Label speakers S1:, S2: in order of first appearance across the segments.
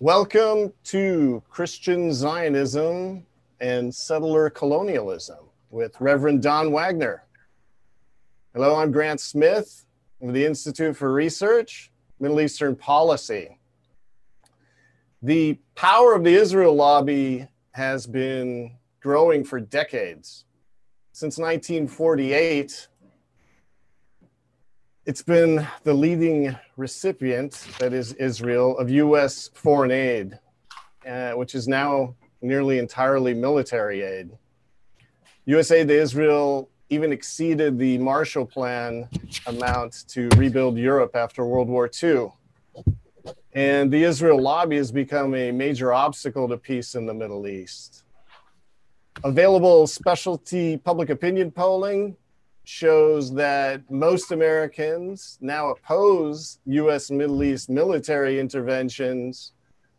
S1: Welcome to Christian Zionism and Settler Colonialism with Reverend Don Wagner. Hello, I'm Grant Smith of the Institute for Research, Middle Eastern Policy. The power of the Israel lobby has been growing for decades. Since 1948, it's been the leading recipient, that is Israel, of U.S. foreign aid, uh, which is now nearly entirely military aid. U.S. aid to Israel even exceeded the Marshall Plan amount to rebuild Europe after World War II. And the Israel lobby has become a major obstacle to peace in the Middle East. Available specialty public opinion polling shows that most Americans now oppose U.S. Middle East military interventions,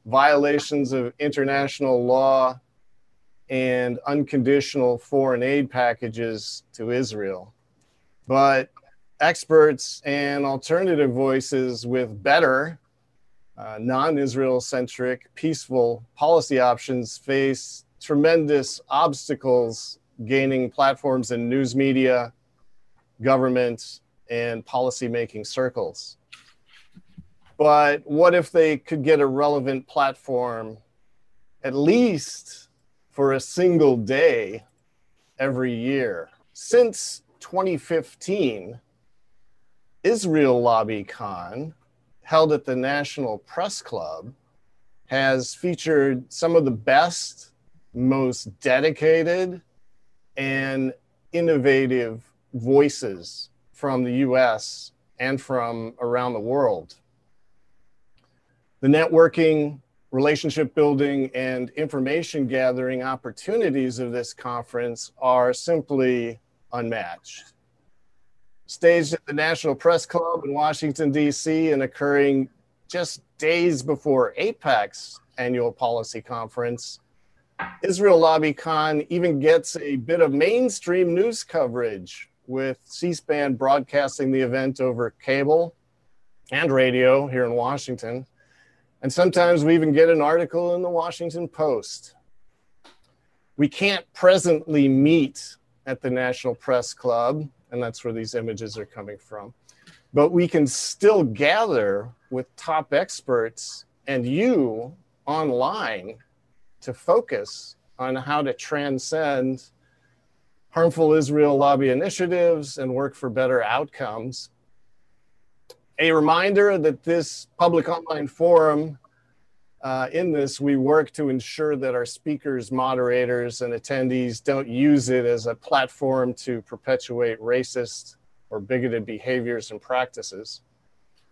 S1: violations of international law, and unconditional foreign aid packages to Israel. But experts and alternative voices with better, uh, non Israel centric, peaceful policy options face tremendous obstacles gaining platforms in news media government and policymaking circles. But what if they could get a relevant platform at least for a single day every year? Since 2015, Israel Lobby Con, held at the National Press Club, has featured some of the best, most dedicated, and innovative voices from the US and from around the world. The networking, relationship building, and information gathering opportunities of this conference are simply unmatched. Staged at the National Press Club in Washington, D.C., and occurring just days before AIPAC's annual policy conference, Israel Lobby Con even gets a bit of mainstream news coverage with C SPAN broadcasting the event over cable and radio here in Washington. And sometimes we even get an article in the Washington Post. We can't presently meet at the National Press Club, and that's where these images are coming from. But we can still gather with top experts and you online to focus on how to transcend harmful Israel lobby initiatives and work for better outcomes. A reminder that this public online forum, uh, in this, we work to ensure that our speakers, moderators, and attendees don't use it as a platform to perpetuate racist or bigoted behaviors and practices.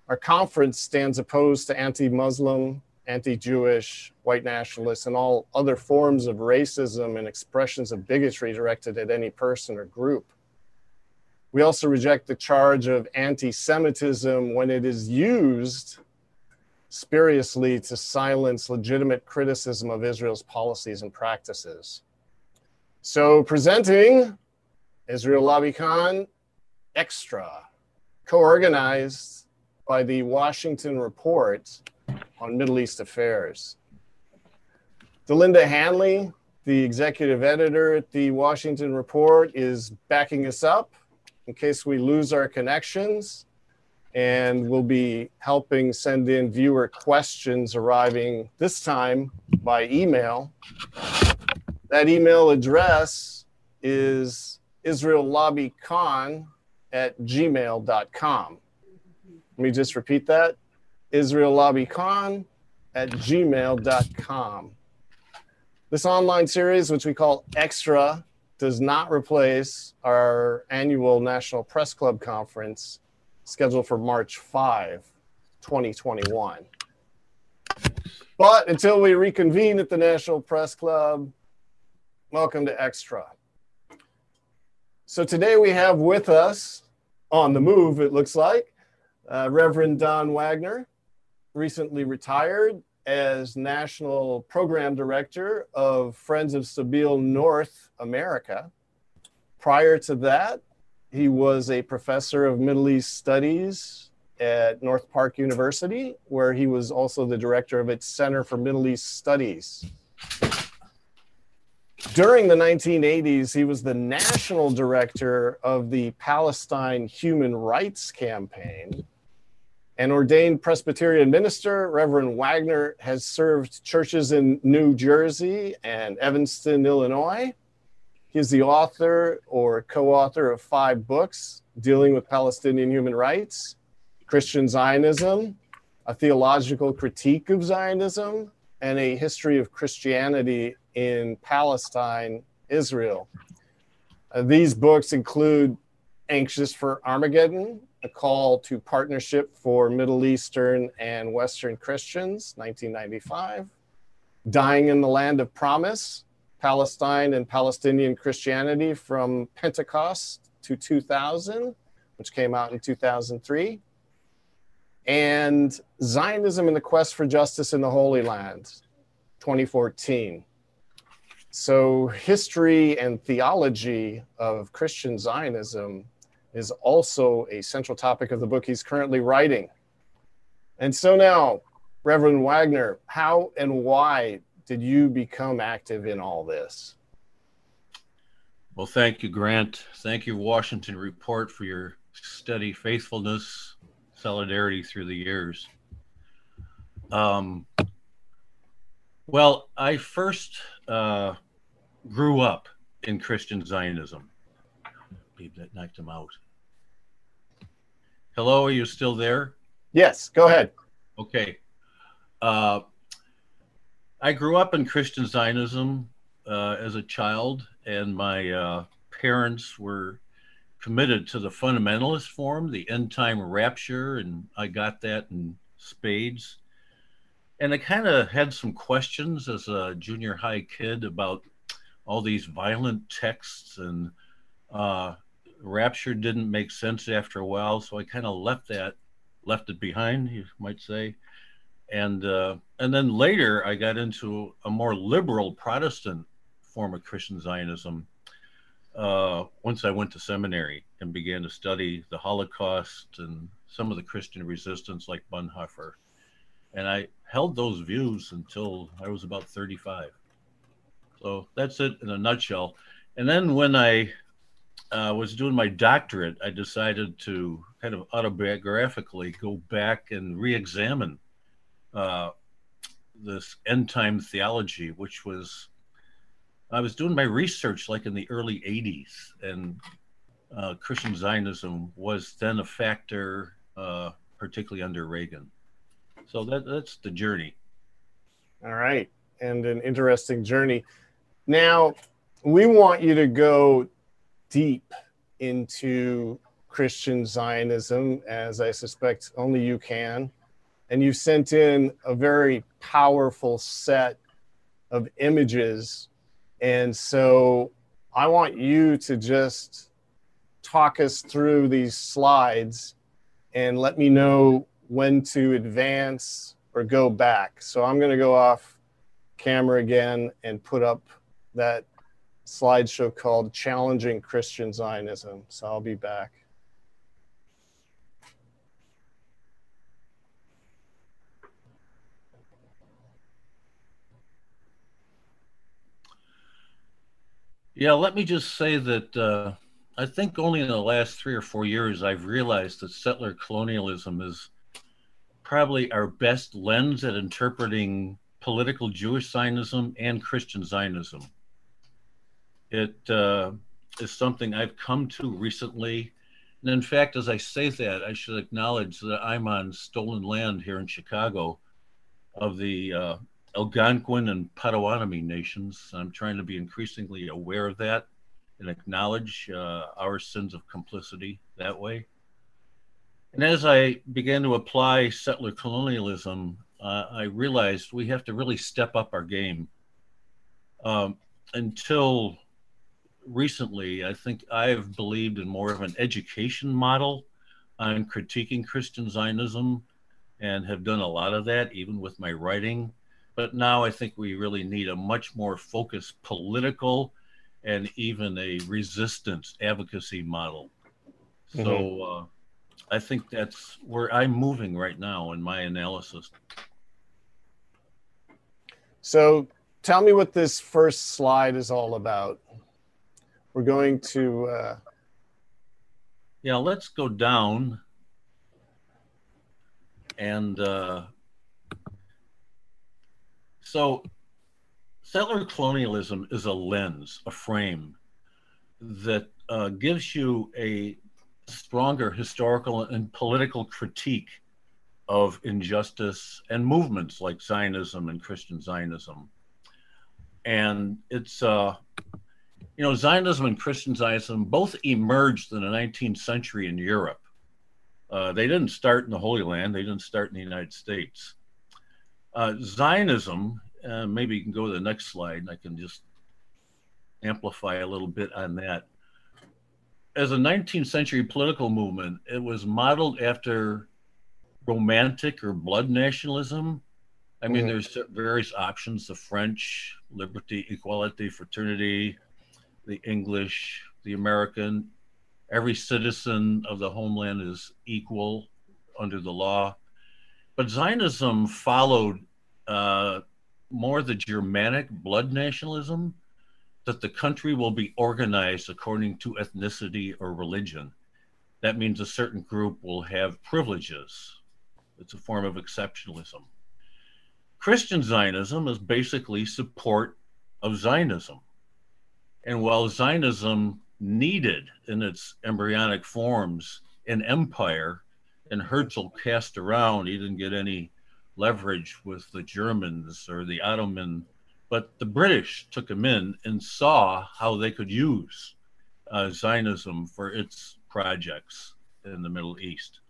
S1: Our conference stands opposed to anti Muslim, anti Jewish, white nationalists, and all other forms of racism and expressions of bigotry directed at any person or group. We also reject the charge of anti Semitism when it is used spuriously to silence legitimate criticism of Israel's policies and practices. So, presenting Israel LobbyCon Extra, co organized by the Washington Report on Middle East affairs. Delinda Hanley, the executive editor at the Washington Report, is backing us up in case we lose our connections and will be helping send in viewer questions arriving this time by email. That email address is israellobbycon at gmail.com. Let me just repeat that israellobbycon at gmail.com. This online series, which we call Extra, does not replace our annual National Press Club conference scheduled for March 5, 2021. But until we reconvene at the National Press Club, welcome to Extra. So today we have with us on the move, it looks like, uh, Reverend Don Wagner, recently retired as National Program Director of Friends of Sabeel North America. Prior to that, he was a professor of Middle East Studies at North Park University, where he was also the director of its Center for Middle East Studies. During the 1980s, he was the national director of the Palestine Human Rights Campaign. An ordained Presbyterian minister, Reverend Wagner has served churches in New Jersey and Evanston, Illinois. He is the author or co author of five books dealing with Palestinian human rights, Christian Zionism, a theological critique of Zionism, and a history of Christianity in Palestine, Israel. Uh, these books include Anxious for Armageddon, a call to partnership for Middle Eastern and Western Christians, 1995. Dying in the Land of Promise, Palestine and Palestinian Christianity from Pentecost to 2000, which came out in 2003. And Zionism and the Quest for Justice in the Holy Land, 2014. So, history and theology of Christian Zionism is also a central topic of the book he's currently writing. And so now, Reverend Wagner, how and why did you become active in all this?
S2: Well, thank you, Grant. Thank you, Washington Report, for your steady faithfulness, solidarity through the years. Um, well, I first uh, grew up in Christian Zionism. Believe that knocked him out. Hello, are you still there?
S1: Yes, go ahead.
S2: Okay. Uh, I grew up in Christian Zionism uh, as a child, and my uh, parents were committed to the fundamentalist form, the end time rapture, and I got that in spades. And I kind of had some questions as a junior high kid about all these violent texts and uh, rapture didn't make sense after a while so i kind of left that left it behind you might say. And uh, and then later i got into a more liberal protestant form of christian zionism uh, once i went to seminary and began to study the holocaust and some of the christian resistance like bonhoeffer. And i held those views until i was about 35 so that's it in a nutshell. And then when I uh, was doing my doctorate, I decided to kind of autobiographically go back and re-examine uh, this end time theology, which was I was doing my research like in the early '80s, and uh, Christian Zionism was then a factor, uh, particularly under Reagan. So that that's the journey.
S1: All right, and an interesting journey. Now, we want you to go deep into Christian Zionism, as I suspect only you can. And you've sent in a very powerful set of images. And so I want you to just talk us through these slides and let me know when to advance or go back. So I'm going to go off camera again and put up that slideshow called Challenging Christian Zionism. So I'll be back.
S2: Yeah, let me just say that uh, I think only in the last three or four years I've realized that settler colonialism is probably our best lens at interpreting political Jewish Zionism and Christian Zionism. It uh, is something I've come to recently. And in fact, as I say that, I should acknowledge that I'm on stolen land here in Chicago of the uh, Algonquin and Potawatomi nations. I'm trying to be increasingly aware of that and acknowledge uh, our sins of complicity that way. And as I began to apply settler colonialism, uh, I realized we have to really step up our game. Um, until recently, I think I've believed in more of an education model on critiquing Christian Zionism and have done a lot of that, even with my writing. But now I think we really need a much more focused political and even a resistance advocacy model. Mm-hmm. So uh, I think that's where I'm moving right now in my analysis.
S1: So tell me what this first slide is all about. We're going to. Uh...
S2: Yeah, let's go down and uh, so settler colonialism is a lens, a frame that uh, gives you a stronger historical and political critique of injustice and movements like Zionism and Christian Zionism. And it's, uh, you know, Zionism and Christian Zionism both emerged in the 19th century in Europe. Uh, they didn't start in the Holy Land, they didn't start in the United States. Uh, Zionism, uh, maybe you can go to the next slide and I can just amplify a little bit on that. As a 19th century political movement, it was modeled after romantic or blood nationalism. I mean, mm-hmm. there's various options the French, liberty, equality, fraternity, the English, the American. Every citizen of the homeland is equal under the law. But Zionism followed uh, more the Germanic blood nationalism that the country will be organized according to ethnicity or religion. That means a certain group will have privileges. It's a form of exceptionalism. Christian Zionism is basically support of Zionism. And while Zionism needed in its embryonic forms an empire, and Herzl cast around, he didn't get any leverage with the Germans or the Ottoman, but the British took him in and saw how they could use uh, Zionism for its projects in the Middle East.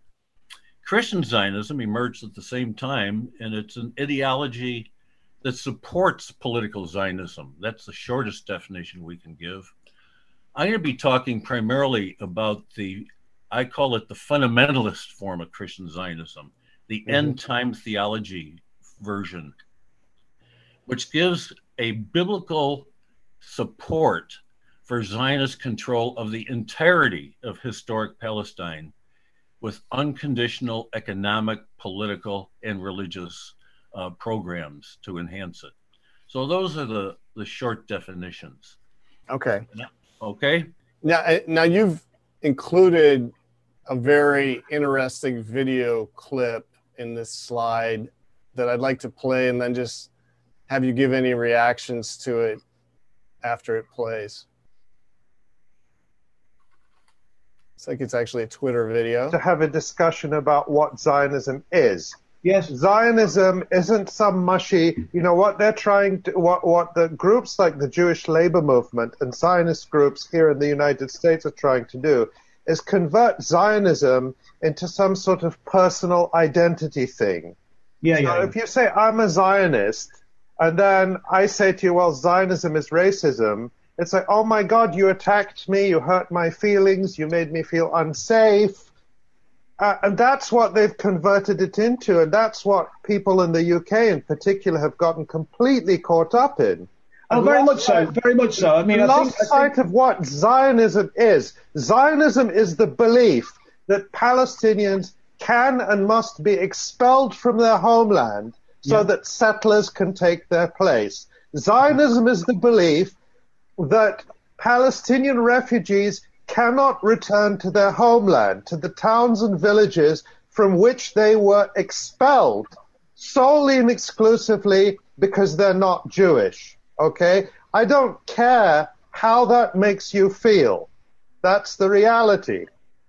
S2: Christian Zionism emerged at the same time, and it's an ideology that supports political Zionism. That's the shortest definition we can give. I'm going to be talking primarily about the, I call it the fundamentalist form of Christian Zionism, the mm-hmm. end time theology version, which gives a biblical support for Zionist control of the entirety of historic Palestine with unconditional economic, political, and religious uh, programs to enhance it. So those are the, the short definitions.
S1: Okay.
S2: Okay.
S1: Now, now you've included a very interesting video clip in this slide that I'd like to play and then just have you give any reactions to it after it plays. It's like it's actually a Twitter video.
S3: To have a discussion about what Zionism is.
S4: Yes.
S3: Zionism isn't some mushy, you know, what they're trying to, what, what the groups like the Jewish labor movement and Zionist groups here in the United States are trying to do is convert Zionism into some sort of personal identity thing.
S4: Yeah, so yeah.
S3: If you say, I'm a Zionist, and then I say to you, well, Zionism is racism, it's like, oh my God, you attacked me, you hurt my feelings, you made me feel unsafe. Uh, and that's what they've converted it into, and that's what people in the UK in particular have gotten completely caught up in.
S4: Oh, very much so. Very much so. I mean,
S3: lost
S4: I think,
S3: sight I think... of what Zionism is. Zionism is the belief that Palestinians can and must be expelled from their homeland so yeah. that settlers can take their place. Zionism is the belief that Palestinian refugees cannot return to their homeland, to the towns and villages from which they were expelled solely and exclusively because they're not Jewish. Okay? I don't care how that makes you feel. That's the reality.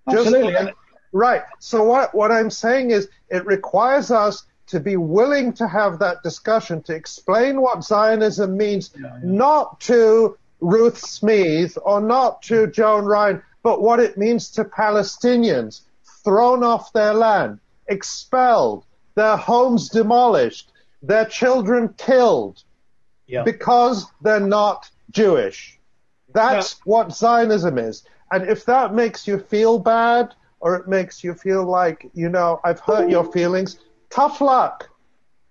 S4: Absolutely.
S3: Right. So what, what I'm saying is it requires us to be willing to have that discussion, to explain what Zionism means, yeah, yeah. not to Ruth Smeeth or not to Joan Ryan, but what it means to Palestinians thrown off their land, expelled, their homes demolished, their children killed yeah. because they're not Jewish. That's yeah. what Zionism is. And if that makes you feel bad or it makes you feel like, you know, I've hurt your feelings, tough luck.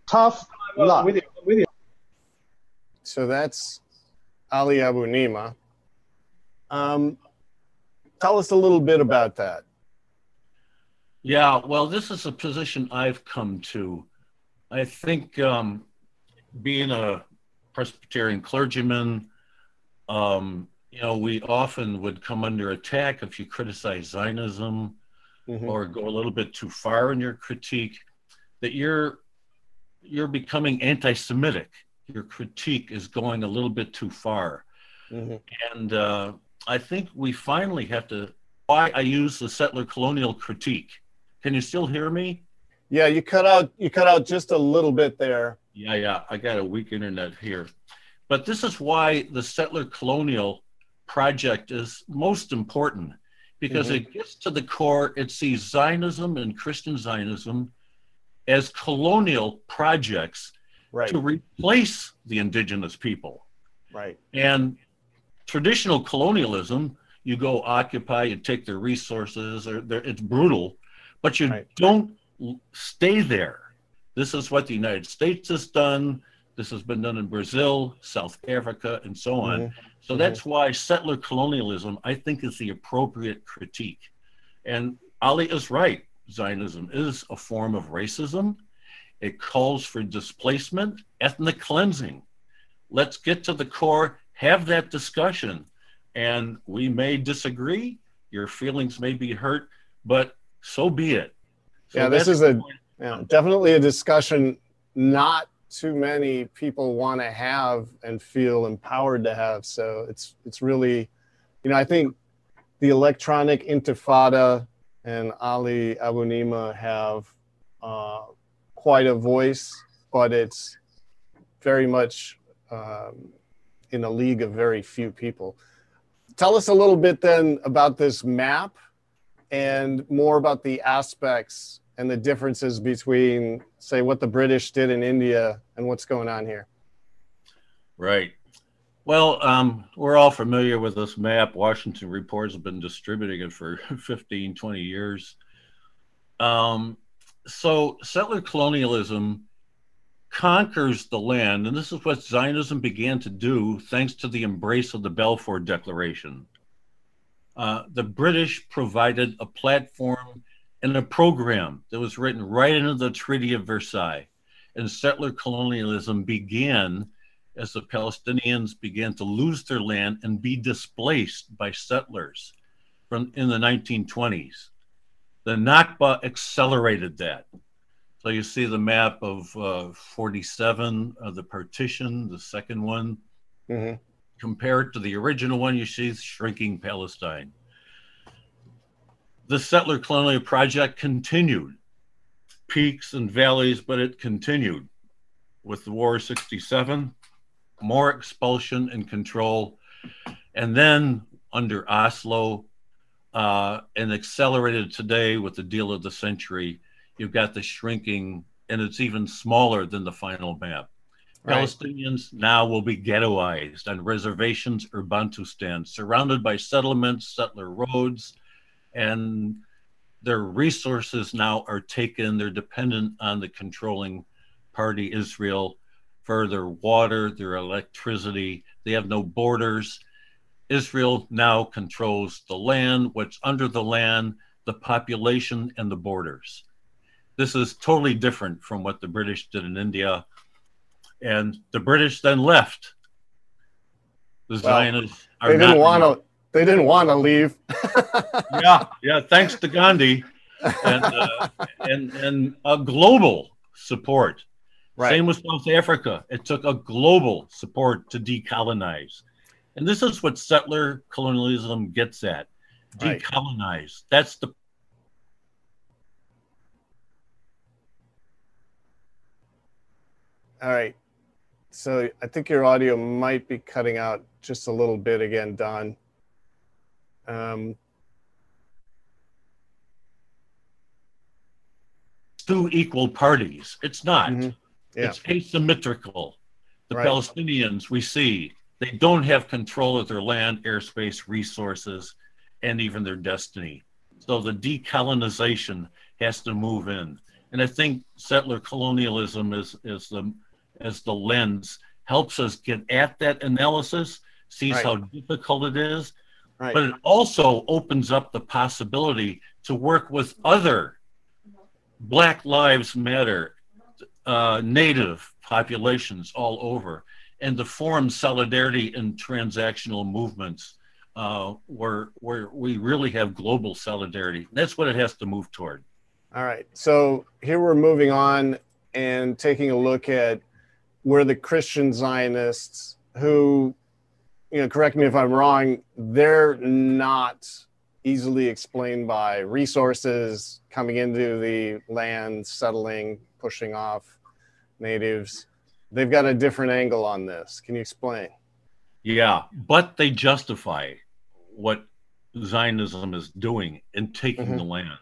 S3: Tough well, luck. With you, with you.
S1: So that's Ali Abunimah. Um, tell us a little bit about that.
S2: Yeah, well, this is a position I've come to. I think um, being a Presbyterian clergyman, um, you know, we often would come under attack if you criticize Zionism mm-hmm. or go a little bit too far in your critique. That you're you're becoming anti-Semitic. Your critique is going a little bit too far, mm-hmm. and uh, I think we finally have to. Why I use the settler colonial critique. Can you still hear me?
S1: Yeah, you cut out you cut out just a little bit there.
S2: Yeah, yeah, I got a weak internet here. But this is why the settler colonial project is most important because mm-hmm. it gets to the core. It sees Zionism and Christian Zionism as colonial projects right. to replace the indigenous people.
S1: Right.
S2: And traditional colonialism, you go occupy, you take their resources, or it's brutal, but you right. don't stay there. This is what the United States has done. This has been done in Brazil, South Africa, and so on. Mm-hmm. So mm-hmm. that's why settler colonialism, I think, is the appropriate critique. And Ali is right. Zionism is a form of racism. It calls for displacement, ethnic cleansing. Let's get to the core, have that discussion. And we may disagree, your feelings may be hurt, but so be it.
S1: So yeah, this is a yeah, definitely a discussion not too many people want to have and feel empowered to have. So it's it's really, you know, I think the electronic intifada and Ali Abunimah have uh, quite a voice, but it's very much um, in a league of very few people. Tell us a little bit then about this map and more about the aspects and the differences between, say, what the British did in India and what's going on here.
S2: Right. Well, um, we're all familiar with this map. Washington Reports have been distributing it for 15, 20 years. Um, so, settler colonialism conquers the land, and this is what Zionism began to do thanks to the embrace of the Balfour Declaration. Uh, the British provided a platform and a program that was written right into the Treaty of Versailles. And settler colonialism began as the Palestinians began to lose their land and be displaced by settlers from in the 1920s. The Nakba accelerated that. So you see the map of uh, 47 of the partition, the second one. Mm-hmm. Compared to the original one, you see shrinking Palestine. The settler colonial project continued, peaks and valleys, but it continued with the War of 67, more expulsion and control. And then under Oslo, uh, and accelerated today with the deal of the century, you've got the shrinking, and it's even smaller than the final map. Right. Palestinians now will be ghettoized on reservations or Bantustan, surrounded by settlements, settler roads, and their resources now are taken. They're dependent on the controlling party, Israel, for their water, their electricity. They have no borders. Israel now controls the land, what's under the land, the population, and the borders. This is totally different from what the British did in India. And the British then left.
S1: The well, Zionists are they didn't want to they didn't want to leave.
S2: yeah, yeah. Thanks to Gandhi and uh, and and a global support. Right. Same with South Africa. It took a global support to decolonize, and this is what settler colonialism gets at: decolonize. Right. That's the
S1: All right. So I think your audio might be cutting out just a little bit again, Don. Um,
S2: two equal parties. It's not. Mm-hmm. Yeah. It's asymmetrical. The right. Palestinians we see, they don't have control of their land, airspace, resources, and even their destiny. So the decolonization has to move in. And I think settler colonialism is, is the as the lens helps us get at that analysis, sees right. how difficult it is, Right. But it also opens up the possibility to work with other Black Lives Matter, uh, Native populations all over, and to form solidarity in transactional movements uh, where where we really have global solidarity. That's what it has to move toward.
S1: All right. So here we're moving on and taking a look at where the Christian Zionists, who, you know, correct me if I'm wrong, they're not easily explained by resources coming into the land, settling, pushing off natives. They've got a different angle on this. Can you explain?
S2: Yeah, but they justify what Zionism is doing in taking mm-hmm. the land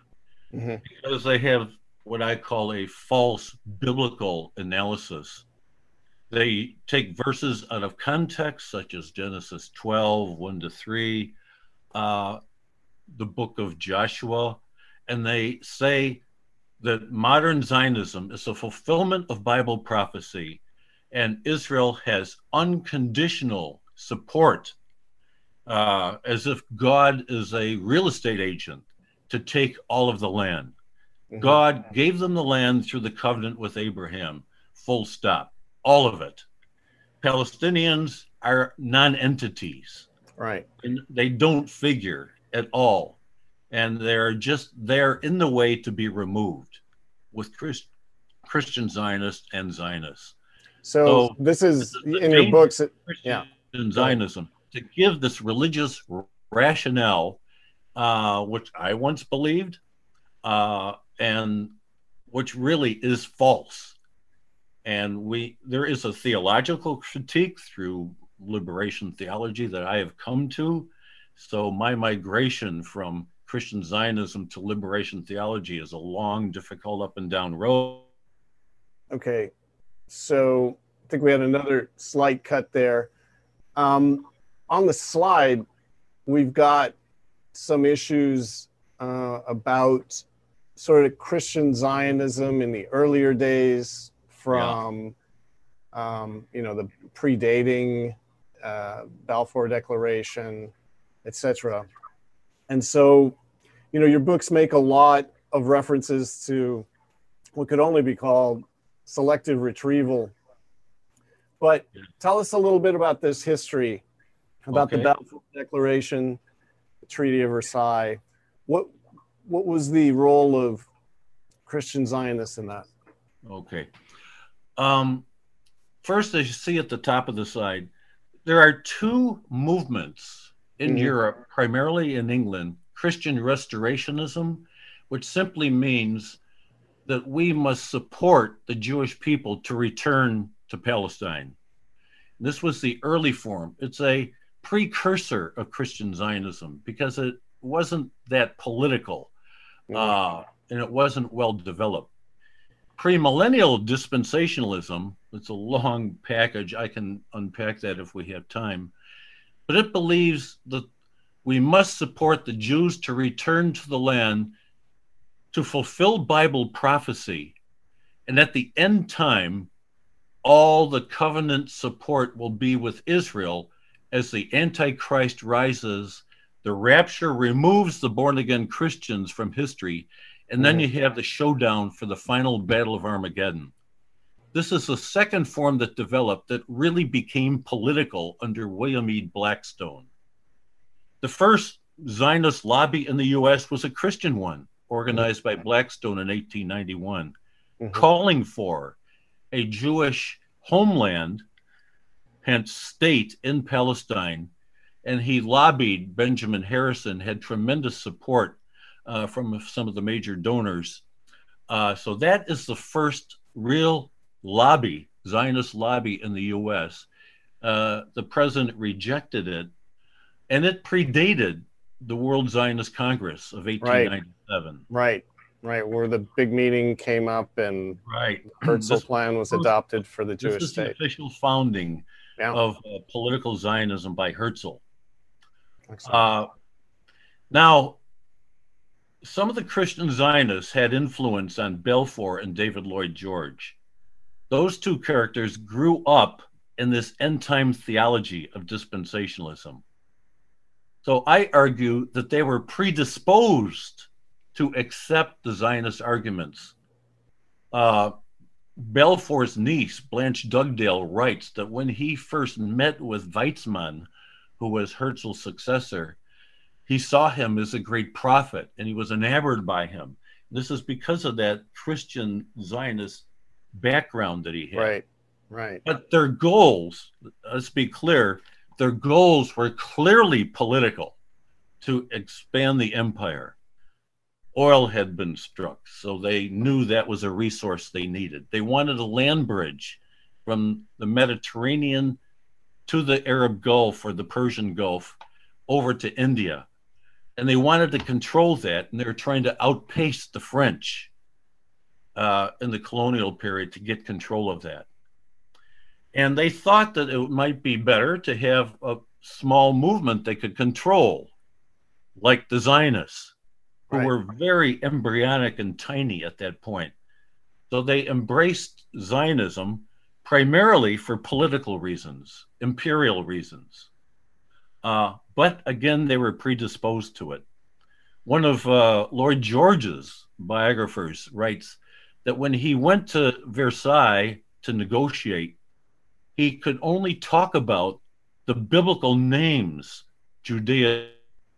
S2: mm-hmm. because they have what I call a false biblical analysis. They take verses out of context, such as Genesis 12, 1 to 3, uh, the book of Joshua, and they say that modern Zionism is a fulfillment of Bible prophecy, and Israel has unconditional support, uh, as if God is a real estate agent to take all of the land. Mm-hmm. God gave them the land through the covenant with Abraham, full stop, all of it. Palestinians are non entities.
S1: Right.
S2: And they don't figure at all. And they're just there in the way to be removed with Christ, Christian Zionists and Zionists.
S1: So, so this is, this is in your books.
S2: yeah. In Zionism to give this religious rationale uh, which I once believed, uh, and which really is false. And we there is a theological critique through liberation theology that I have come to. So my migration from Christian Zionism to liberation theology is a long, difficult up and down road.
S1: Okay, so I think we had another slight cut there. Um, on the slide, we've got some issues uh, about sort of Christian Zionism in the earlier days from, yeah. um, you know, the predating uh, Balfour Declaration, etc. And so, you know, your books make a lot of references to what could only be called selective retrieval. But tell us a little bit about this history, about okay. the Balfour Declaration, Treaty of Versailles. What what was the role of Christian Zionists in that?
S2: Okay. Um, first, as you see at the top of the slide, there are two movements in mm-hmm. Europe, primarily in England Christian Restorationism, which simply means that we must support the Jewish people to return to Palestine. This was the early form. It's a precursor of Christian Zionism because it wasn't that political uh, and it wasn't well developed. Premillennial dispensationalism, it's a long package. I can unpack that if we have time. But it believes that we must support the Jews to return to the land to fulfill Bible prophecy. And at the end time, all the covenant support will be with Israel as the Antichrist rises, the rapture removes the born again Christians from history, and then you have the showdown for the final battle of Armageddon. This is the second form that developed that really became political under William E. Blackstone. The first Zionist lobby in the US was a Christian one, organized by Blackstone in 1891, mm-hmm. calling for a Jewish homeland hence state in Palestine. And he lobbied, Benjamin Harrison had tremendous support uh, from some of the major donors. Uh, so that is the first real lobby, Zionist lobby in the US. Uh, the president rejected it, and it predated the World Zionist Congress of 1897.
S1: Right, right, right where the big meeting came up and
S2: right.
S1: Herzl plan was adopted for the Jewish state.
S2: The official founding yeah. of uh, political Zionism by Herzl. Uh, now, some of the Christian Zionists had influence on Balfour and David Lloyd George. Those two characters grew up in this end time theology of dispensationalism. So I argue that they were predisposed to accept the Zionist arguments Uh, Balfour's niece, Blanche Dugdale, writes that when he first met with Weizmann, who was Herzl's successor, he saw him as a great prophet and he was enamored by him. This is because of that Christian Zionist background that he had.
S1: Right, right.
S2: But their goals, let's be clear, their goals were clearly political to expand the empire. Oil had been struck, so they knew that was a resource they needed. They wanted a land bridge from the Mediterranean to the Arab Gulf or the Persian Gulf over to India. And they wanted to control that, and they were trying to outpace the French uh, in the colonial period to get control of that. And they thought that it might be better to have a small movement they could control, like the Zionists, who
S1: Right.
S2: were very embryonic and tiny at that point. So they embraced Zionism primarily for political reasons, imperial reasons. Uh, but again, they were predisposed to it. One of uh, Lloyd George's biographers writes that when he went to Versailles to negotiate, he could only talk about the biblical names Judea.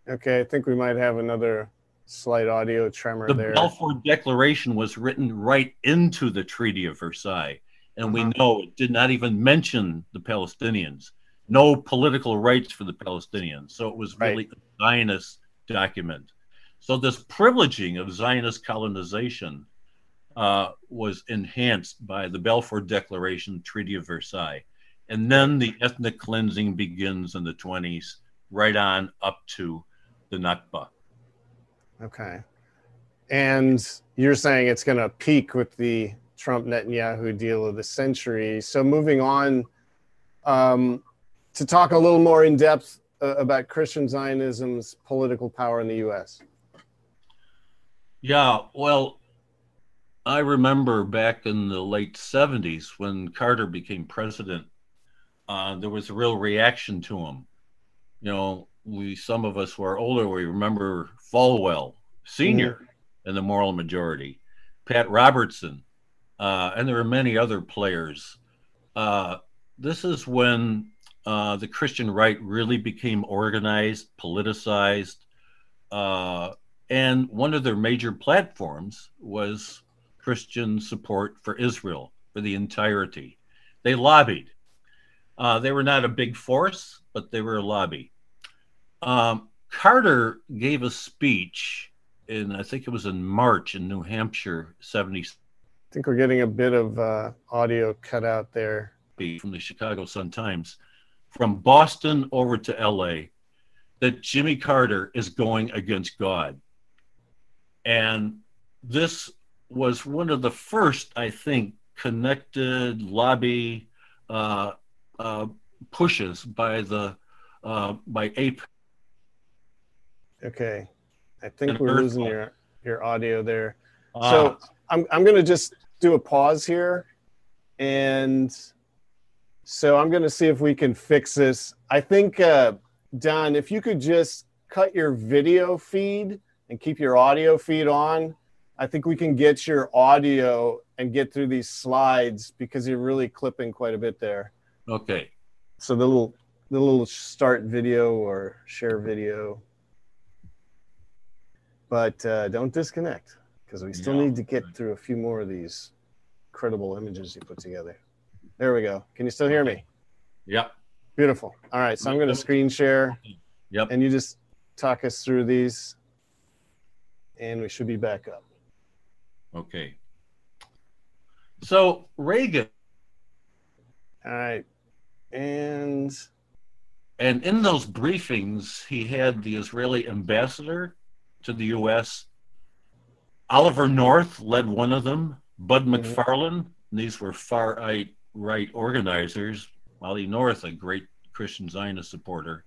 S1: Okay, I think we might have another slight audio tremor
S2: The
S1: there.
S2: Balfour Declaration was written right into the Treaty of Versailles. And we
S1: Uh-huh.
S2: know it did not even mention the Palestinians, no political rights for the Palestinians. So it was
S1: Right.
S2: really a Zionist document. So this privileging of Zionist colonization uh, was enhanced by the Balfour Declaration, Treaty of Versailles. And then the ethnic cleansing begins in the 20s, right on up to the Nakba.
S1: Okay. And you're saying it's going to peak with the Trump Netanyahu deal of the century. So moving on um, to talk a little more in depth uh, about Christian Zionism's political power in the U.S.
S2: Yeah, well, I remember back in the late 70s when Carter became president, uh, there was a real reaction to him. You know, we some of us who are older, we remember Falwell Sr. in the moral majority, Pat Robertson, uh, and there are many other players. Uh, this is when uh, the Christian right really became organized, politicized, uh, and one of their major platforms was Christian support for Israel for the entirety. They lobbied. Uh, they were not a big force, but they were a lobby. Um, Carter gave a speech in, I think it was in March in New Hampshire, 70
S1: I think we're getting a bit of uh, audio cut out there.
S2: from the Chicago Sun Times, from Boston over to LA, that Jimmy Carter is going against God. And this was one of the first, I think, connected lobby uh, uh, pushes by the uh, by APE.
S1: Okay. I think we're losing
S2: Call.
S1: your, your audio there.
S2: Uh,
S1: So I'm, I'm going to just do a pause here. And so I'm going to see if we can fix this. I think, uh, Don, if you could just cut your video feed and keep your audio feed on, I think we can get your audio and get through these slides because you're really clipping quite a bit there.
S2: okay.
S1: So the little, the little start video or share video. But uh, don't disconnect because we still
S2: Yeah.
S1: need to get through a few more of these credible images you put together. There we go. Can you still hear me?
S2: Yep.
S1: Beautiful. All right. So I'm going to screen share
S2: Yep.
S1: and you just talk us through these and we should be back up.
S2: Okay. So Reagan
S1: All right. And
S2: And in those briefings, he had the Israeli ambassador to the U.S. Oliver North led one of them. Bud
S1: Mhm.
S2: McFarlane. These were far right organizers. Ollie North, a great Christian Zionist supporter,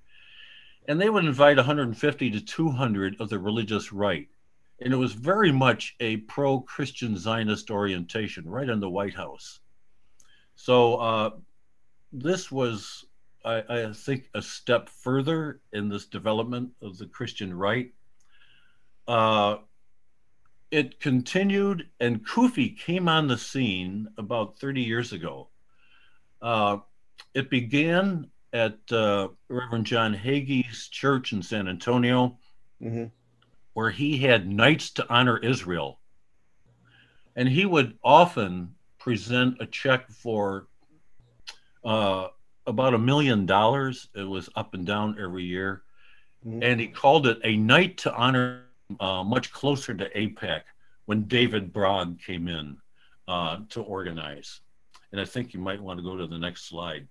S2: and they would invite 150 to 200 of the religious right, and it was very much a pro-Christian Zionist orientation right in the White House. So uh, this was I, I think a step further in this development of the Christian right. Uh, it continued, and CUFI came on the scene about 30 years ago. Uh, it began at uh, Reverend John Hagee's church in San Antonio, mm-hmm. where he had Nights to Honor Israel. And he would often present a check for uh, about a million dollars. It was up and down every year. Mm-hmm. And he called it a night to honor uh, much closer to AIPAC when David Brog came in uh, to organize. And I think you might want to go to the next slide.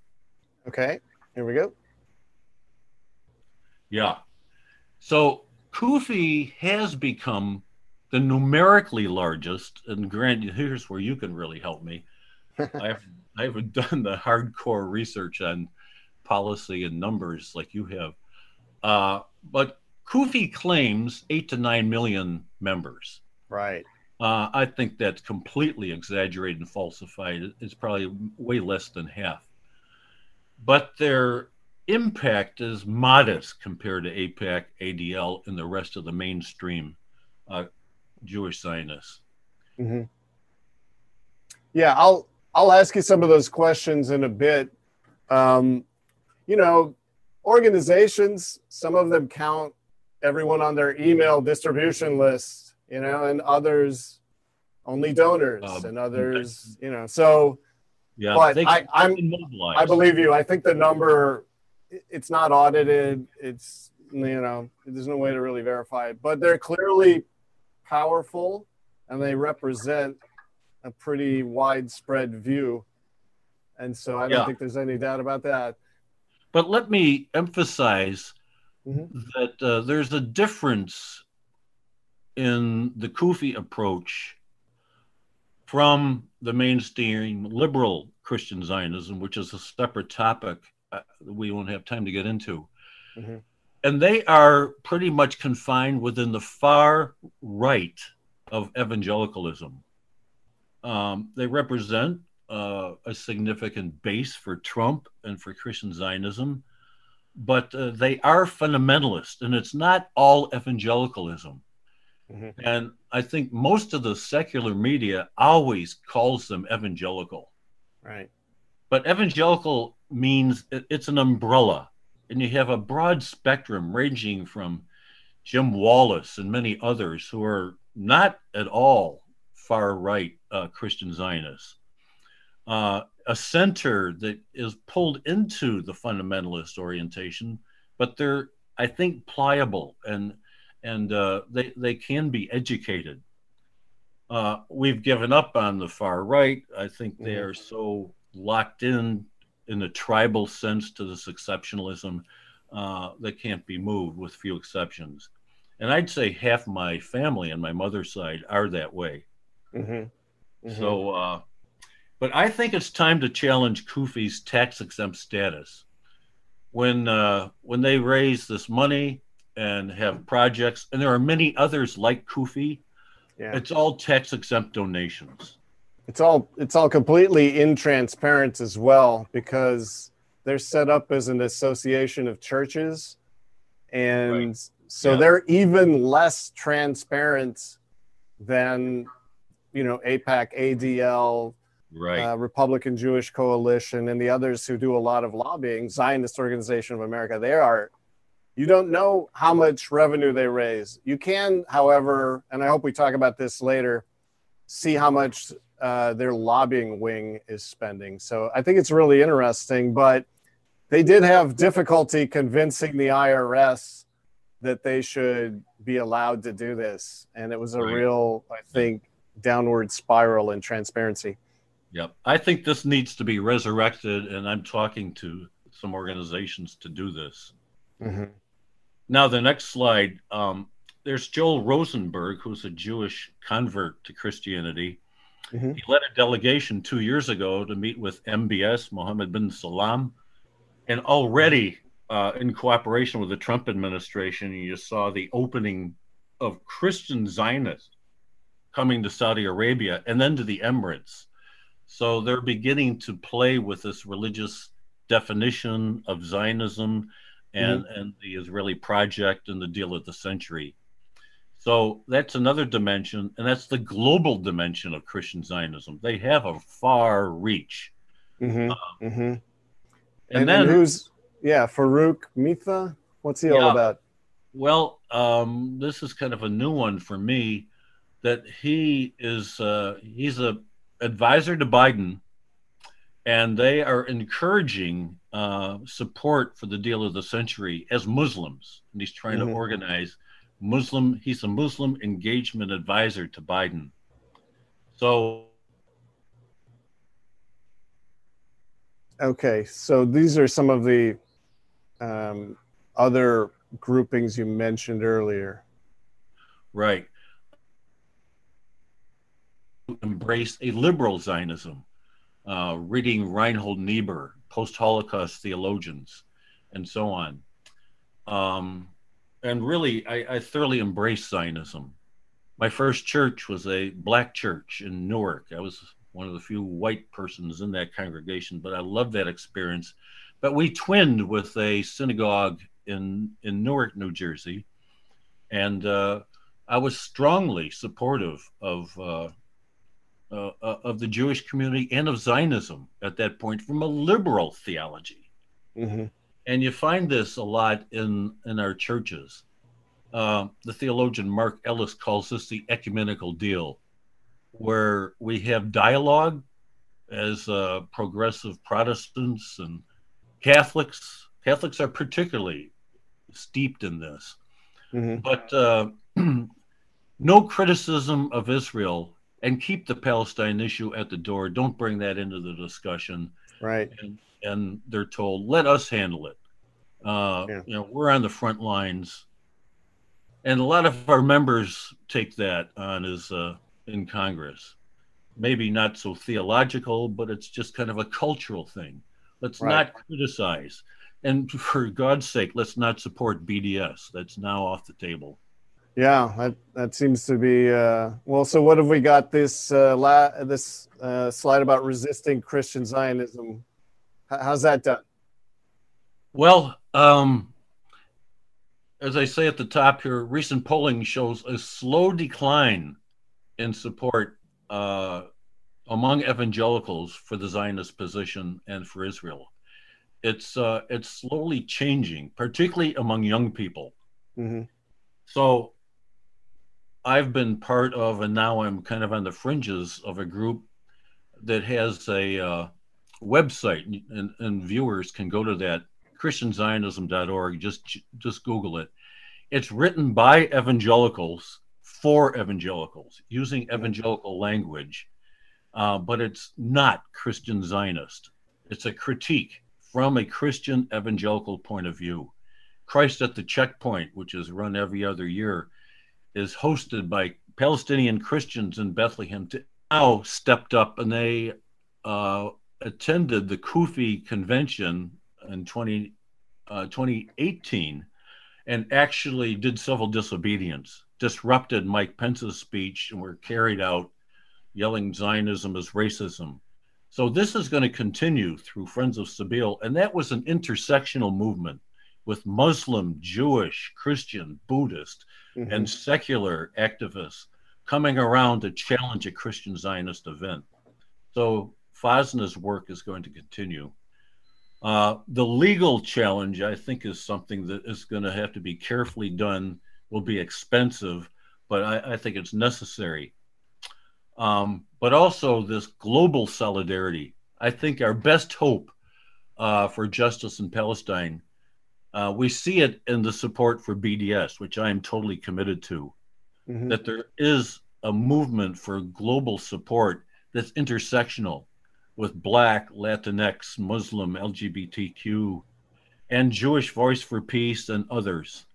S1: Okay, here we go.
S2: Yeah. So CUFI has become the numerically largest, and Grant, here's where you can really help me. I've I haven't done the hardcore research on policy and numbers like you have. Uh, but CUFI claims eight to nine million members.
S1: Right.
S2: Uh, I think that's completely exaggerated and falsified. It's probably way less than half. But their impact is modest compared to AIPAC, ADL, and the rest of the mainstream uh, Jewish Zionists.
S1: Mm-hmm. Yeah, I'll I'll ask you some of those questions in a bit. Um, you know, organizations, some of them count everyone on their email distribution list, you know, and others only donors um, and others, you know. So, yeah, but I, I'm, I believe you. I think the number, it's not audited. It's, you know, there's no way to really verify it, but they're clearly powerful and they represent a pretty widespread view. And so I don't yeah. think there's any doubt about that.
S2: But let me emphasize mm-hmm. that uh, there's a difference in the CUFI approach from the mainstream liberal Christian Zionism, which is a separate topic uh, we won't have time to get into. Mm-hmm. And they are pretty much confined within the far right of evangelicalism. Um, they represent uh, a significant base for Trump and for Christian Zionism, but uh, they are fundamentalist, and it's not all evangelicalism. Mm-hmm. And I think most of the secular media always calls them evangelical.
S1: Right.
S2: But evangelical means it's an umbrella, and you have a broad spectrum ranging from Jim Wallis and many others who are not at all far right uh, Christian Zionists. Uh, a center that is pulled into the fundamentalist orientation, but they're, I think, pliable and and uh, they they can be educated. Uh, we've given up on the far right. I think they mm-hmm. are so locked in in the tribal sense to this exceptionalism uh, that can't be moved with few exceptions. And I'd say half my family on my mother's side are that way. Mm-hmm. Mm-hmm. So, uh, but I think it's time to challenge CUFI's tax exempt status. When uh, when they raise this money and have projects, and there are many others like CUFI, yeah. it's all tax exempt donations.
S1: It's all it's all completely intransparent as well because they're set up as an association of churches, and right. so yeah. they're even less transparent than you know, AIPAC, ADL,
S2: right. Uh,
S1: Republican Jewish Coalition, and the others who do a lot of lobbying, Zionist Organization of America, they are, you don't know how much revenue they raise. You can, however, and I hope we talk about this later, see how much uh, their lobbying wing is spending. So I think it's really interesting, but they did have difficulty convincing the IRS that they should be allowed to do this. And it was a right. real, I think, downward spiral in transparency.
S2: Yep. I think this needs to be resurrected, and I'm talking to some organizations to do this. Mm-hmm. Now, the next slide um, there's Joel Rosenberg, who's a Jewish convert to Christianity. Mm-hmm. He led a delegation two years ago to meet with MBS, Mohammed bin Salman, and already uh, in cooperation with the Trump administration, you saw the opening of Christian Zionists coming to Saudi Arabia and then to the Emirates. So they're beginning to play with this religious definition of Zionism and, mm-hmm. and the Israeli project and the deal of the century. So that's another dimension, and that's the global dimension of Christian Zionism. They have a far reach.
S1: Mm-hmm. mm-hmm. And,
S2: And, then,
S1: and who's yeah, Farooq Mitha? What's he all about?
S2: well, um, this is kind of a new one for me. That he is, uh, he's a advisor to Biden, and they are encouraging uh, support for the deal of the century as Muslims, and he's trying
S1: Mhm.
S2: to organize Muslim. He's a Muslim engagement advisor to Biden. So
S1: Okay, so these are some of the um, other groupings you mentioned earlier.
S2: Right. Embrace a liberal Zionism, uh, reading Reinhold Niebuhr, post Holocaust theologians, and so on. Um, and really, I, I thoroughly embrace Zionism. My first church was a black church in Newark. I was one of the few white persons in that congregation, but I loved that experience. But we twinned with a synagogue in, in Newark, New Jersey. And uh, I was strongly supportive of uh, uh, uh, of the Jewish community and of Zionism at that point from a liberal theology.
S1: hmm
S2: And you find this a lot in in our churches. Uh, the theologian Marc Ellis calls this the ecumenical deal, where we have dialogue as uh, progressive Protestants and Catholics. Catholics are particularly steeped in this
S1: hmm
S2: but uh, no criticism of Israel and keep the Palestine issue at the door. Don't bring that into the discussion.
S1: Right.
S2: And, and they're told, let us handle it. Uh,
S1: Yeah.
S2: You know, we're on the front lines. And a lot of our members take that on as uh, in Congress. Maybe not so theological, but it's just kind of a cultural thing. Let's
S1: Right.
S2: not criticize. And for God's sake, let's not support BDS. That's now off the table.
S1: Yeah, that, that seems to be uh, well. So, what have we got? This uh, la- this uh, slide about resisting Christian Zionism. H- how's that done?
S2: Well, um, as I say at the top here, recent polling shows a slow decline in support uh, among evangelicals for the Zionist position and for Israel. It's uh, it's slowly changing, particularly among young people.
S1: hmm
S2: So I've been part of, and now I'm kind of on the fringes of a group that has a uh, website, and, and viewers can go to that christianzionism.org. Just just Google it. It's written by evangelicals for evangelicals using evangelical language, uh, but it's not Christian Zionist. It's a critique from a Christian evangelical point of view. Christ at the Checkpoint, which is run every other year, is hosted by Palestinian Christians in Bethlehem. To now stepped up and they uh, attended the CUFI convention in 20, uh, 2018 and actually did civil disobedience, disrupted Mike Pence's speech, and were carried out yelling Zionism is racism. So this is going to continue through Friends of Sabeel, and that was an intersectional movement with Muslim, Jewish, Christian, Buddhist,
S1: Mhm.
S2: and secular activists coming around to challenge a Christian Zionist event. So Fosna's work is going to continue. Uh, the legal challenge, I think, is something that is going to have to be carefully done, will be expensive, but I, I think it's necessary. Um, but also this global solidarity. I think our best hope uh, for justice in Palestine, uh, we see it in the support for BDS, which I am totally committed to
S1: Mhm.
S2: that there is a movement for global support that's intersectional with Black, Latinx, Muslim, LGBTQ, and Jewish Voice for Peace and others.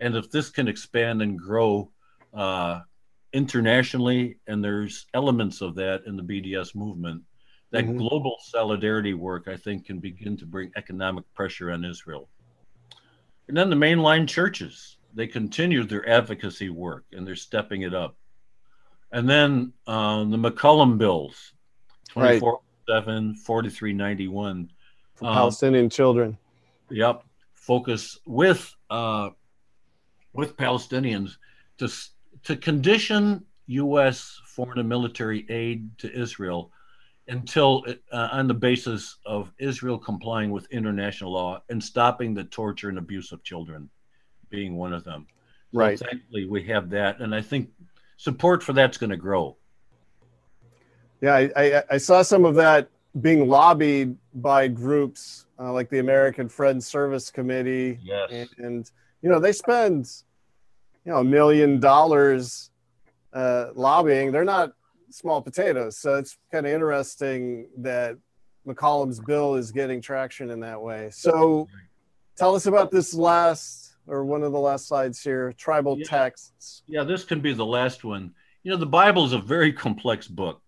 S2: And if this can expand and grow uh, internationally, and there's elements of that in the BDS movement, that
S1: Mhm.
S2: global solidarity work, I think, can begin to bring economic pressure on Israel. And then the mainline churches, they continue their advocacy work and they're stepping it up. And then uh, the McCollum bills,
S1: Right.
S2: 24 7, 4391.
S1: For
S2: Um,
S1: Palestinian children.
S2: Yep. Focus with uh, with Palestinians to to condition U.S. foreign and military aid to Israel until uh, on the basis of Israel complying with international law and stopping the torture and abuse of children, being one of them.
S1: Right.
S2: So thankfully, we have that, and I think support for that's going to grow.
S1: Yeah, I, I, I, saw some of that being lobbied by groups uh, like the American Friends Service Committee.
S2: Yes.
S1: And, and, you know, they spend, you know, a million dollars uh, lobbying. They're not small potatoes. So it's kind of interesting that McCollum's bill is getting traction in that way. So tell us about this last or one of the last slides here tribal
S2: yeah.
S1: texts.
S2: Yeah, this can be the last one. You know, the Bible is a very complex book.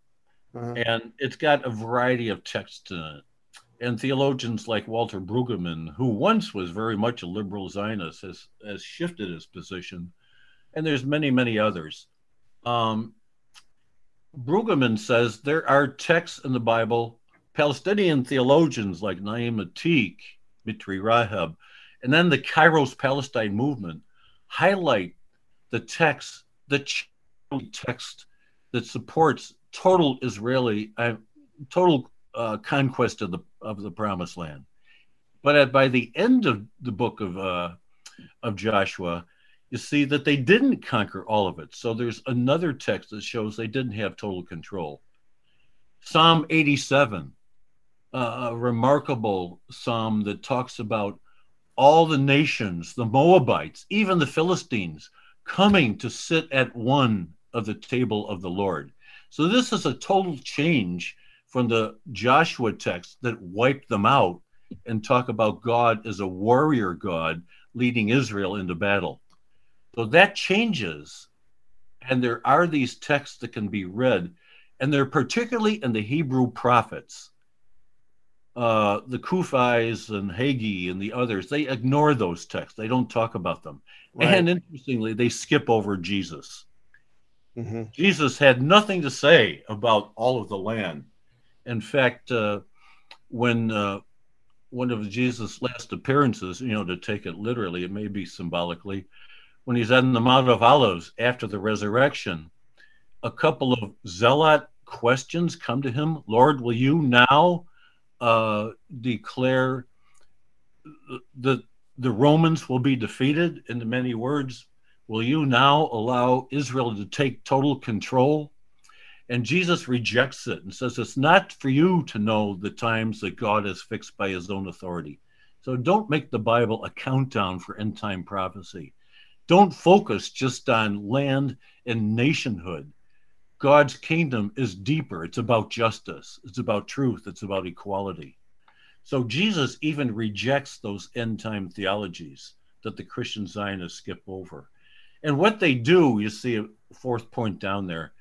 S2: Uh-huh. And it's got a variety of texts in it. And theologians like Walter Brueggemann, who once was very much a liberal Zionist, has, has shifted his position. And there's many, many others. Um, Brueggemann says there are texts in the Bible, Palestinian theologians like Naim Ateek, Mitri Raheb, and then the Kairos Palestine movement highlight the text, the text that supports total Israeli, uh, total uh, conquest of the of the Promised Land. But at, by the end of the book of uh, of Joshua, you see that they didn't conquer all of it. So there's another text that shows they didn't have total control. Psalm 87, uh, a remarkable psalm that talks about all the nations, the Moabites, even the Philistines, coming to sit at one of the table of the Lord. So this is a total change from the Joshua text that wiped them out and talk about God as a warrior God leading Israel into battle. So that changes. And there are these texts that can be read, and they're particularly in the Hebrew prophets. Uh, the CUFIs and Hagee and the others, they ignore those texts. They don't talk about them. Right. And interestingly, they skip over Jesus. Mm-hmm. Jesus had nothing to say about all of the land. In fact, uh, when uh, one of Jesus' last appearances, you know, to take it literally, it may be symbolically, when he's on the Mount of Olives after the resurrection, a couple of zealot questions come to him Lord, will you now uh, declare that the Romans will be defeated? In many words, Will you now allow Israel to take total control? And Jesus rejects it and says it's not for you to know the times that God has fixed by his own authority. So don't make the Bible a countdown for end time prophecy. Don't focus just on land and nationhood. God's kingdom is deeper. It's about justice, it's about truth, it's about equality. So Jesus even rejects those end time theologies that the Christian Zionists skip over. And what they do, you see a fourth point down there,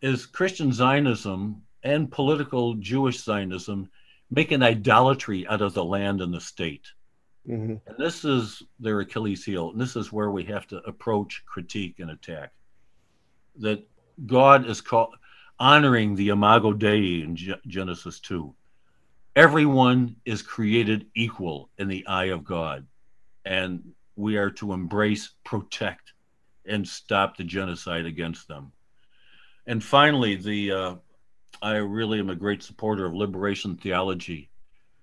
S2: is Christian Zionism and political Jewish Zionism make an idolatry out of the land and the state. Mm-hmm. And this is their Achilles heel. And this is where we have to approach, critique, and attack. That God is called honoring the Imago Dei in G- Genesis 2. Everyone is created equal in the eye of God. And we are to embrace, protect, and stop the genocide against them. And finally, the uh, I really am a great supporter of liberation theology,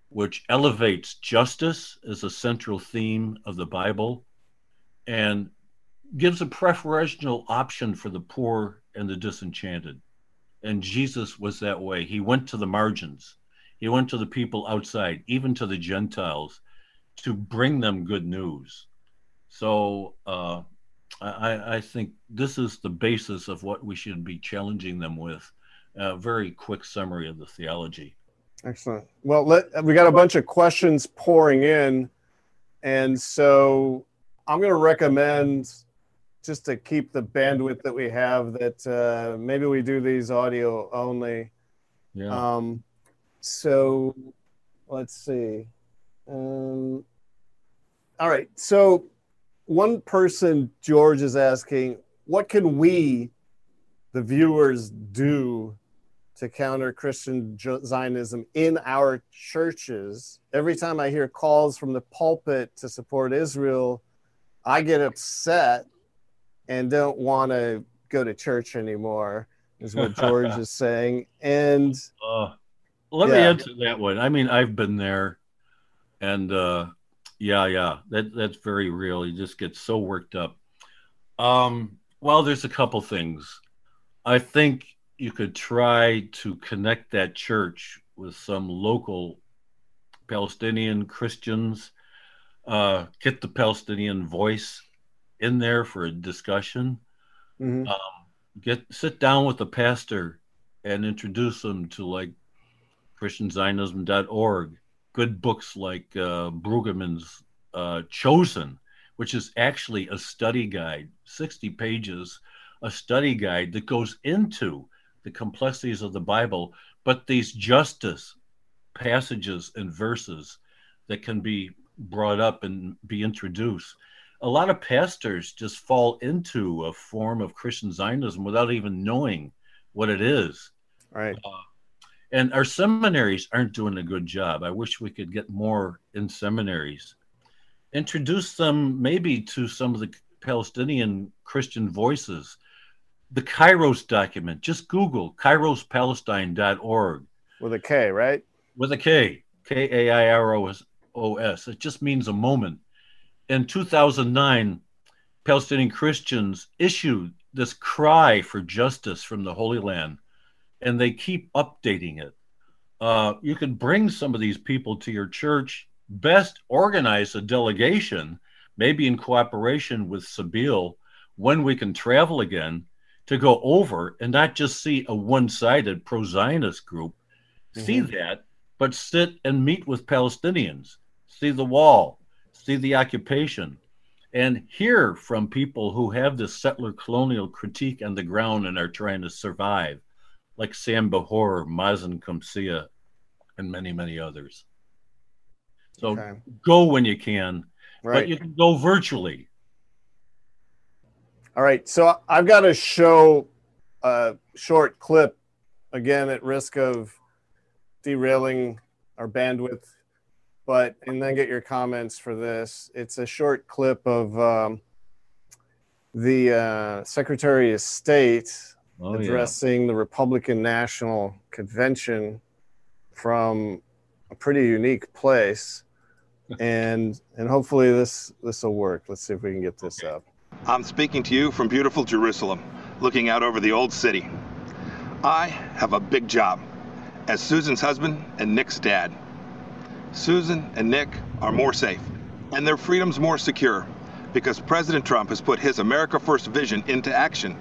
S2: which elevates justice as a central theme of the Bible and gives a preferential option for the poor and the disenchanted. And Jesus was that way. He went to the margins, he went to the people outside, even to the Gentiles, to bring them good news. So uh, I, I think this is the basis of what we should be challenging them with. A very quick summary of the theology.
S1: Excellent. Well, let, we got a bunch of questions pouring in. And so I'm going to recommend just to keep the bandwidth that we have that uh, maybe we do these audio only.
S2: Yeah.
S1: Um, so let's see. Um, all right. So one person, George, is asking, what can we, the viewers, do to counter Christian Zionism in our churches? Every time I hear calls from the pulpit to support Israel, I get upset and don't want to go to church anymore, is what George is saying. And
S2: uh, let yeah. me answer that one. I mean, I've been there, and uh, yeah, yeah, that that's very real. You just get so worked up. Um, well, there's a couple things. I think you could try to connect that church with some local Palestinian Christians, uh, get the Palestinian voice in there for a discussion. Mm-hmm. Um, get sit down with the pastor and introduce them to like ChristianZionism.org, good books like uh, Brueggemann's uh, Chosen, which is actually a study guide, 60 pages, a study guide that goes into the complexities of the Bible, but these justice passages and verses that can be brought up and be introduced. A lot of pastors just fall into a form of Christian Zionism without even knowing what it is.
S1: Right. Uh,
S2: and our seminaries aren't doing a good job. I wish we could get more in seminaries. Introduce them maybe to some of the Palestinian Christian voices the Kairos document. Just Google kairospalestine.org.
S1: With a K, right?
S2: With a K. K A I R O S. It just means a moment. In 2009, Palestinian Christians issued this cry for justice from the Holy Land, and they keep updating it. Uh, you can bring some of these people to your church, best organize a delegation, maybe in cooperation with Sabeel, when we can travel again to go over and not just see a one sided pro Zionist group, mm-hmm. see that, but sit and meet with Palestinians, see the wall, see the occupation, and hear from people who have this settler colonial critique on the ground and are trying to survive, like Sam Bahour, Mazin Qumsiyeh, and many, many others. So okay. go when you can, right. but you can go virtually.
S1: All right. So I've got to show a short clip again at risk of derailing our bandwidth, but and then get your comments for this. It's a short clip of um, the uh, Secretary of State oh, addressing yeah. the Republican National Convention from a pretty unique place. and and hopefully this this will work. Let's see if we can get this up.
S5: I'm speaking to you from beautiful Jerusalem, looking out over the old city. I have a big job as Susan's husband and Nick's dad. Susan and Nick are more safe, and their freedom's more secure because President Trump has put his America First vision into action.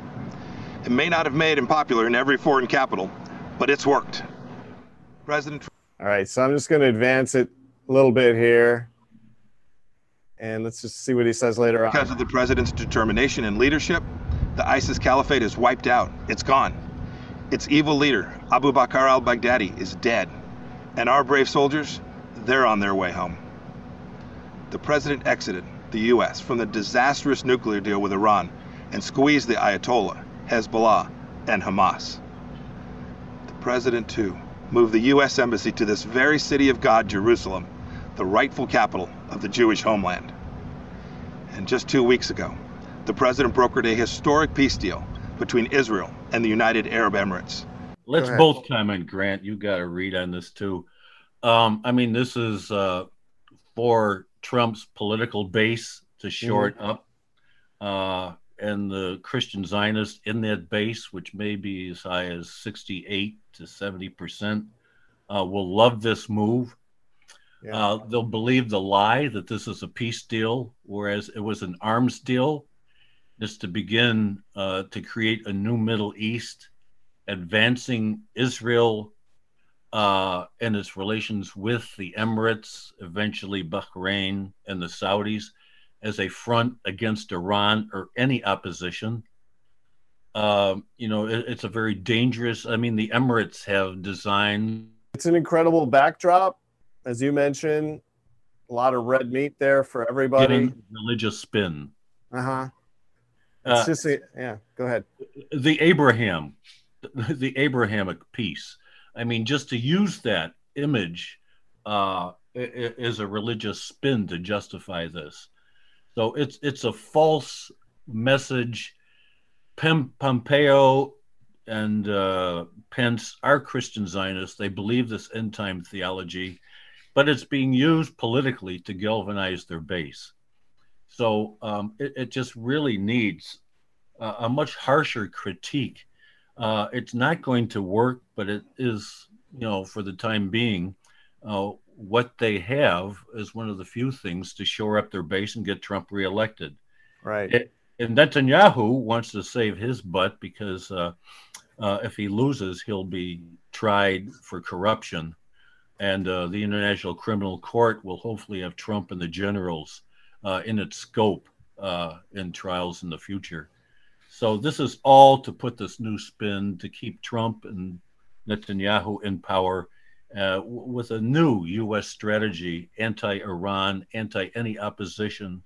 S5: It may not have made him popular in every foreign capital, but it's worked. President.
S1: All right, so I'm just going to advance it a little bit here and let's just see what he says later
S5: on. Because of the president's determination and leadership, the ISIS caliphate is wiped out. It's gone. Its evil leader, Abu Bakr al Baghdadi, is dead. And our brave soldiers, they're on their way home. The president exited the U.S. from the disastrous nuclear deal with Iran and squeezed the Ayatollah, Hezbollah, and Hamas. The president, too, moved the U.S. Embassy to this very city of God, Jerusalem, the rightful capital of the Jewish homeland. And just two weeks ago, the president brokered a historic peace deal between Israel and the United Arab Emirates.
S2: Let's both comment, Grant. You got to read on this too. Um, I mean, this is uh, for Trump's political base to short mm-hmm. up, uh, and the Christian Zionists in that base, which may be as high as 68 to 70 percent, uh, will love this move yeah. Uh, they'll believe the lie that this is a peace deal, whereas it was an arms deal. Just to begin uh, to create a new Middle East, advancing Israel uh, and its relations with the Emirates, eventually Bahrain and the Saudis, as a front against Iran or any opposition. Uh, you know, it, it's a very dangerous. I mean, the Emirates have designed.
S1: It's an incredible backdrop as you mentioned, a lot of red meat there for everybody.
S2: religious spin.
S1: Uh-huh. It's uh, just a, yeah. Go ahead.
S2: The Abraham, the Abrahamic peace. I mean, just to use that image uh, is a religious spin to justify this. So it's it's a false message. Pem- Pompeo and uh, Pence are Christian Zionists. They believe this end time theology, but it's being used politically to galvanize their base. So um, it, it, just really needs a, a much harsher critique. Uh, it's not going to work, but it is, you know, for the time being, uh, what they have is one of the few things to shore up their base and get Trump reelected.
S1: Right.
S2: It, and Netanyahu wants to save his butt because uh, uh, if he loses, he'll be tried for corruption, and uh, the International Criminal Court will hopefully have Trump and the generals uh, in its scope uh, in trials in the future. So this is all to put this new spin to keep Trump and Netanyahu in power. Uh, with a new U.S. strategy, anti-Iran, anti any opposition,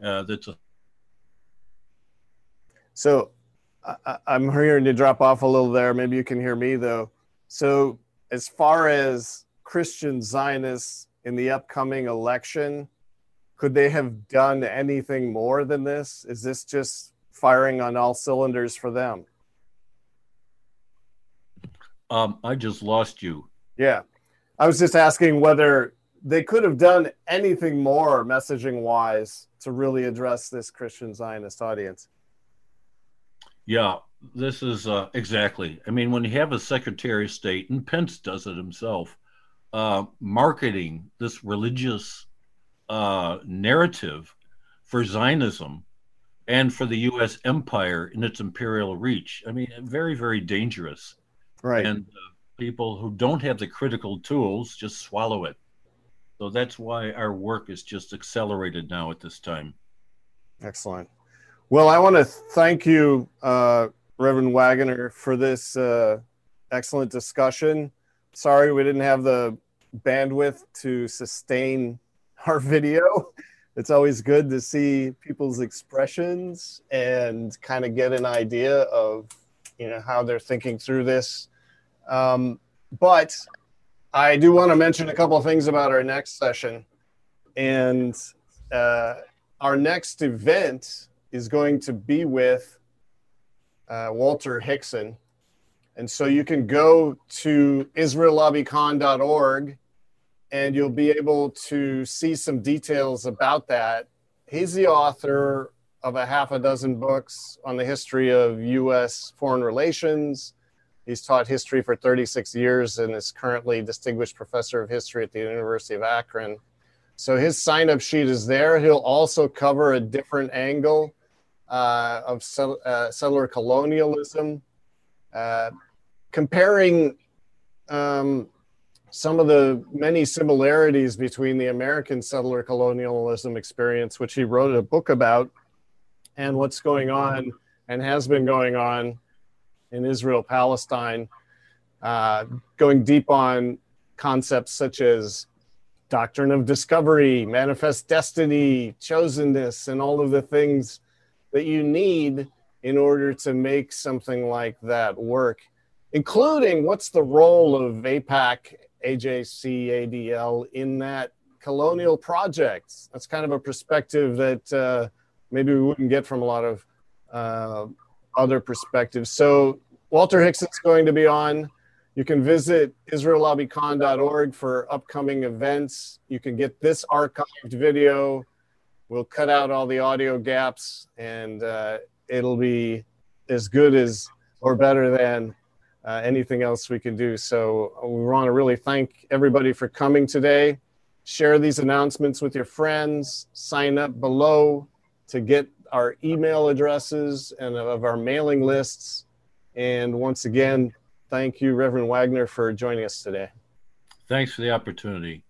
S2: uh, that's a
S1: so I, am hearing you drop off a little there. Maybe you can hear me though. So as far as Christian Zionists in the upcoming election, could they have done anything more than this? Is this just firing on all cylinders for them?
S2: Um, I just lost you.
S1: Yeah. I was just asking whether they could have done anything more messaging wise to really address this Christian Zionist audience.
S2: Yeah, this is uh, exactly. I mean, when you have a Secretary of State, and Pence does it himself, uh, marketing this religious uh, narrative for Zionism and for the U.S. empire in its imperial reach. I mean, very, very dangerous.
S1: Right.
S2: And uh, people who don't have the critical tools just swallow it. So that's why our work is just accelerated now at this time.
S1: Excellent. Well, I want to thank you, uh, Reverend Waggoner, for this uh, excellent discussion. Sorry we didn't have the bandwidth to sustain our video. It's always good to see people's expressions and kind of get an idea of you know how they're thinking through this. Um, but I do want to mention a couple of things about our next session, and uh, our next event is going to be with uh, Walter Hixson. And so you can go to israellobbycon.org and you'll be able to see some details about that. He's the author of a half a dozen books on the history of U.S. foreign relations. He's taught history for 36 years and is currently distinguished professor of history at the University of Akron. So his sign up sheet is there. He'll also cover a different angle uh, of uh, settler colonialism, uh, comparing um, some of the many similarities between the American settler colonialism experience, which he wrote a book about, and what's going on and has been going on in Israel Palestine, uh, going deep on concepts such as doctrine of discovery, manifest destiny, chosenness, and all of the things that you need in order to make something like that work, including what's the role of AIPAC, AJC, ADL in that colonial project? That's kind of a perspective that uh, maybe we wouldn't get from a lot of uh, other perspectives. So Walter Hixson's going to be on. You can visit israellobbycon.org for upcoming events. You can get this archived video we'll cut out all the audio gaps and uh, it'll be as good as or better than uh, anything else we can do. So uh, we want to really thank everybody for coming today. Share these announcements with your friends. Sign up below to get our email addresses and of our mailing lists. And once again, thank you, Reverend Wagner, for joining us today.
S2: Thanks for the opportunity.